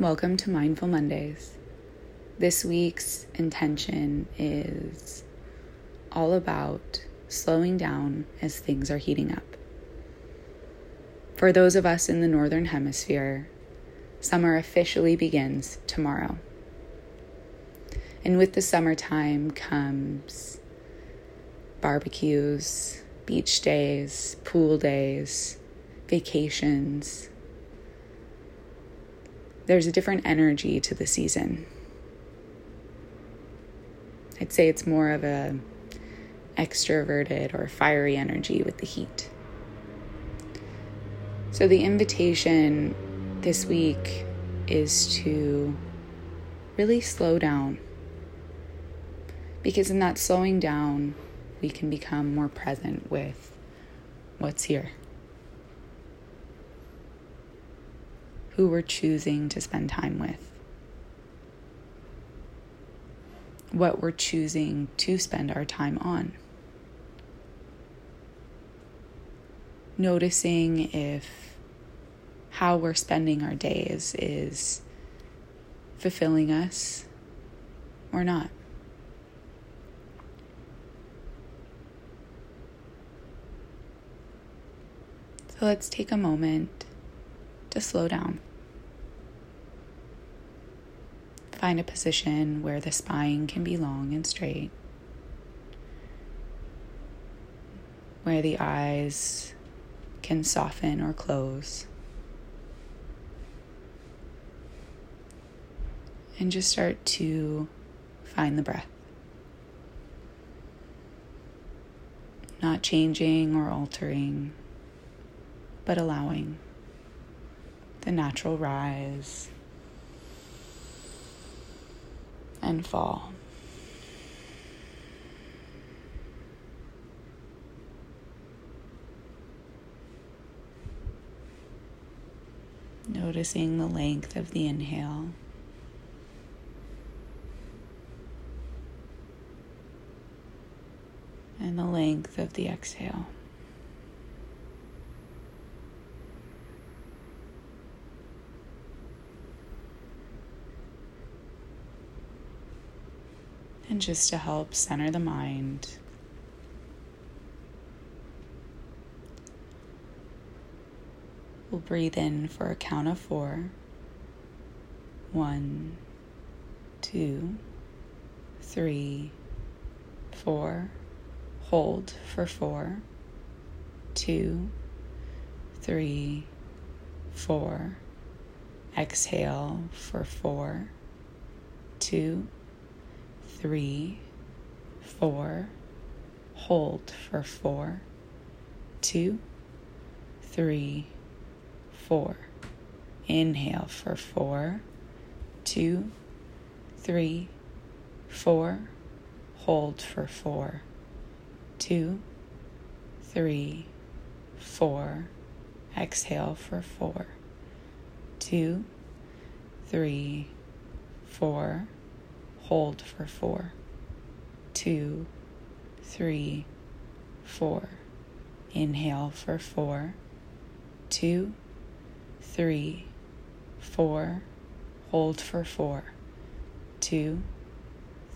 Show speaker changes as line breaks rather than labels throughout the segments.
Welcome to Mindful Mondays. This week's intention is all about slowing down as things are heating up. For those of us in the Northern Hemisphere, summer officially begins tomorrow. And with the summertime comes barbecues, beach days, pool days, vacations, there's a different energy to the season. I'd say it's more of a extroverted or fiery energy with the heat. So the invitation this week is to really slow down. Because in that slowing down, we can become more present with what's here. Who we're choosing to spend time with, what we're choosing to spend our time on. Noticing if how we're spending our days is fulfilling us or not. So let's take a moment to slow down. Find a position where the spine can be long and straight, where the eyes can soften or close. And just start to find the breath. Not changing or altering, but allowing the natural rise and fall. Noticing the length of the inhale. And the length of the exhale. And just to help center the mind, we'll breathe in for a count of four. One, two, three, four. Hold for four, two, three, four. Exhale for four, two, three, four. Hold for four, two, three, four. Inhale for four, two, three, four. Hold for four, two, three, four. Exhale for four, two, three, four Hold for four, two, three, four. Inhale for four, two, three, four. Hold for four, two,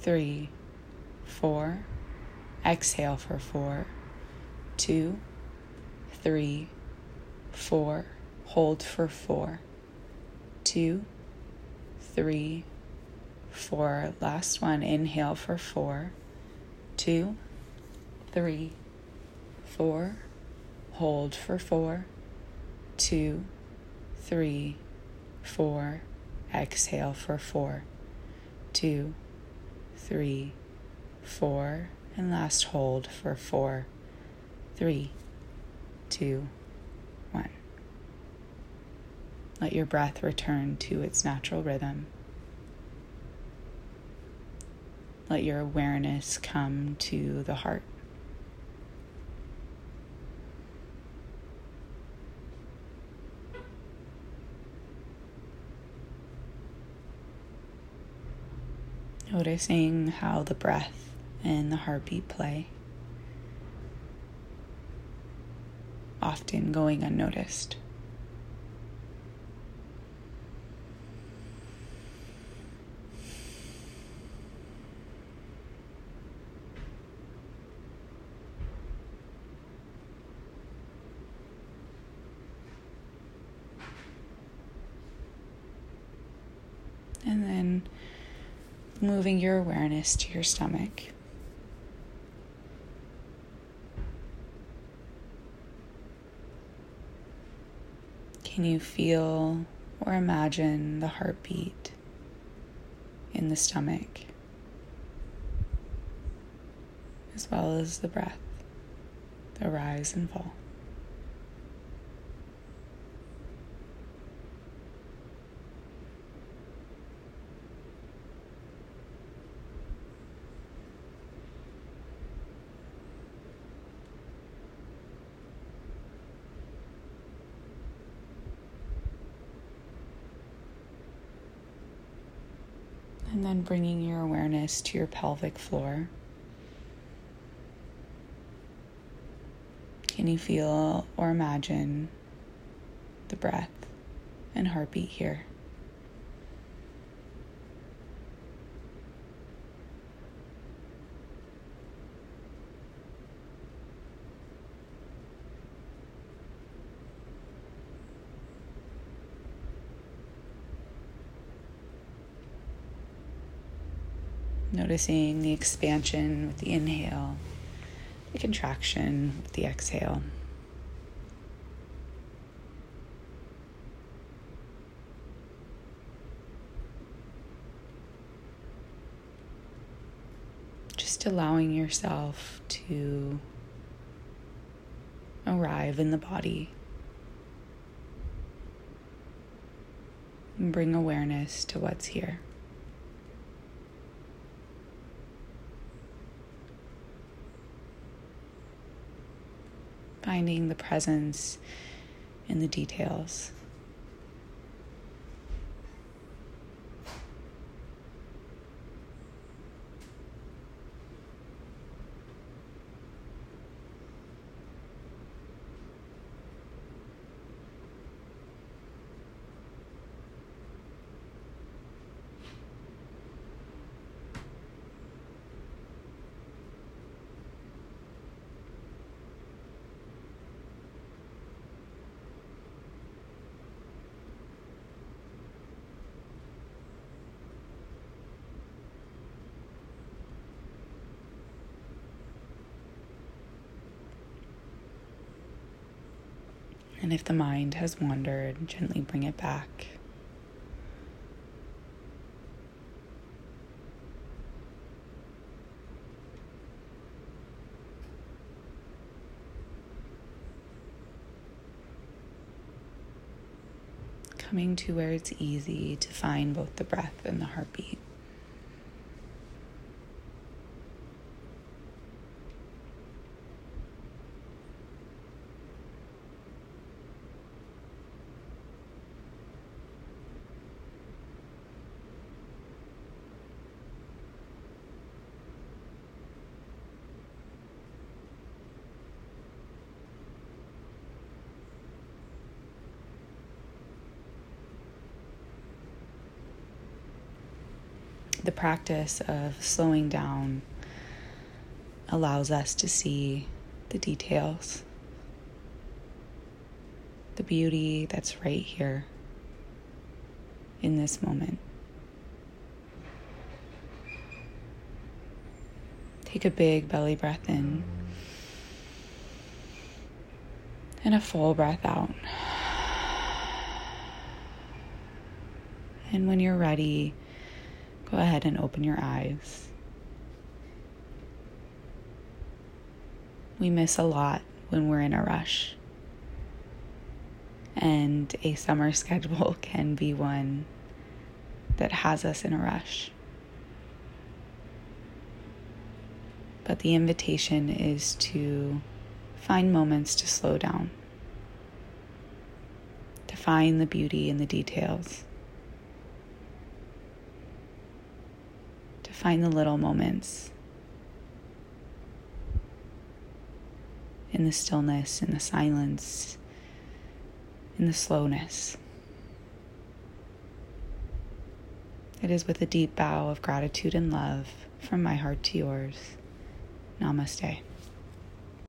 three, four. Exhale for four, two, three, four. Hold for four, two, three, four. Last one. Inhale for four, two, three, four. Hold for four, two, three, four. Exhale for four, two, three, four. And last hold for four, three, two, one. Let your breath return to its natural rhythm. Let your awareness come to the heart. Noticing how the breath and the heartbeat play, often going unnoticed. Moving your awareness to your stomach. Can you feel or imagine the heartbeat in the stomach, as well as the breath, the rise and fall? And then bringing your awareness to your pelvic floor. Can you feel or imagine the breath and heartbeat here? Noticing the expansion with the inhale, the contraction with the exhale. Just allowing yourself to arrive in the body. And bring awareness to what's here. Finding the presence in the details. And if the mind has wandered, gently bring it back. Coming to where it's easy to find both the breath and the heartbeat. The practice of slowing down allows us to see the details, the beauty that's right here in this moment. Take a big belly breath in and a full breath out. And when you're ready, go ahead and open your eyes. We miss a lot when we're in a rush. And a summer schedule can be one that has us in a rush. But the invitation is to find moments to slow down, to find the beauty in the details. Find the little moments in the stillness, in the silence, in the slowness. It is with a deep bow of gratitude and love from my heart to yours. Namaste.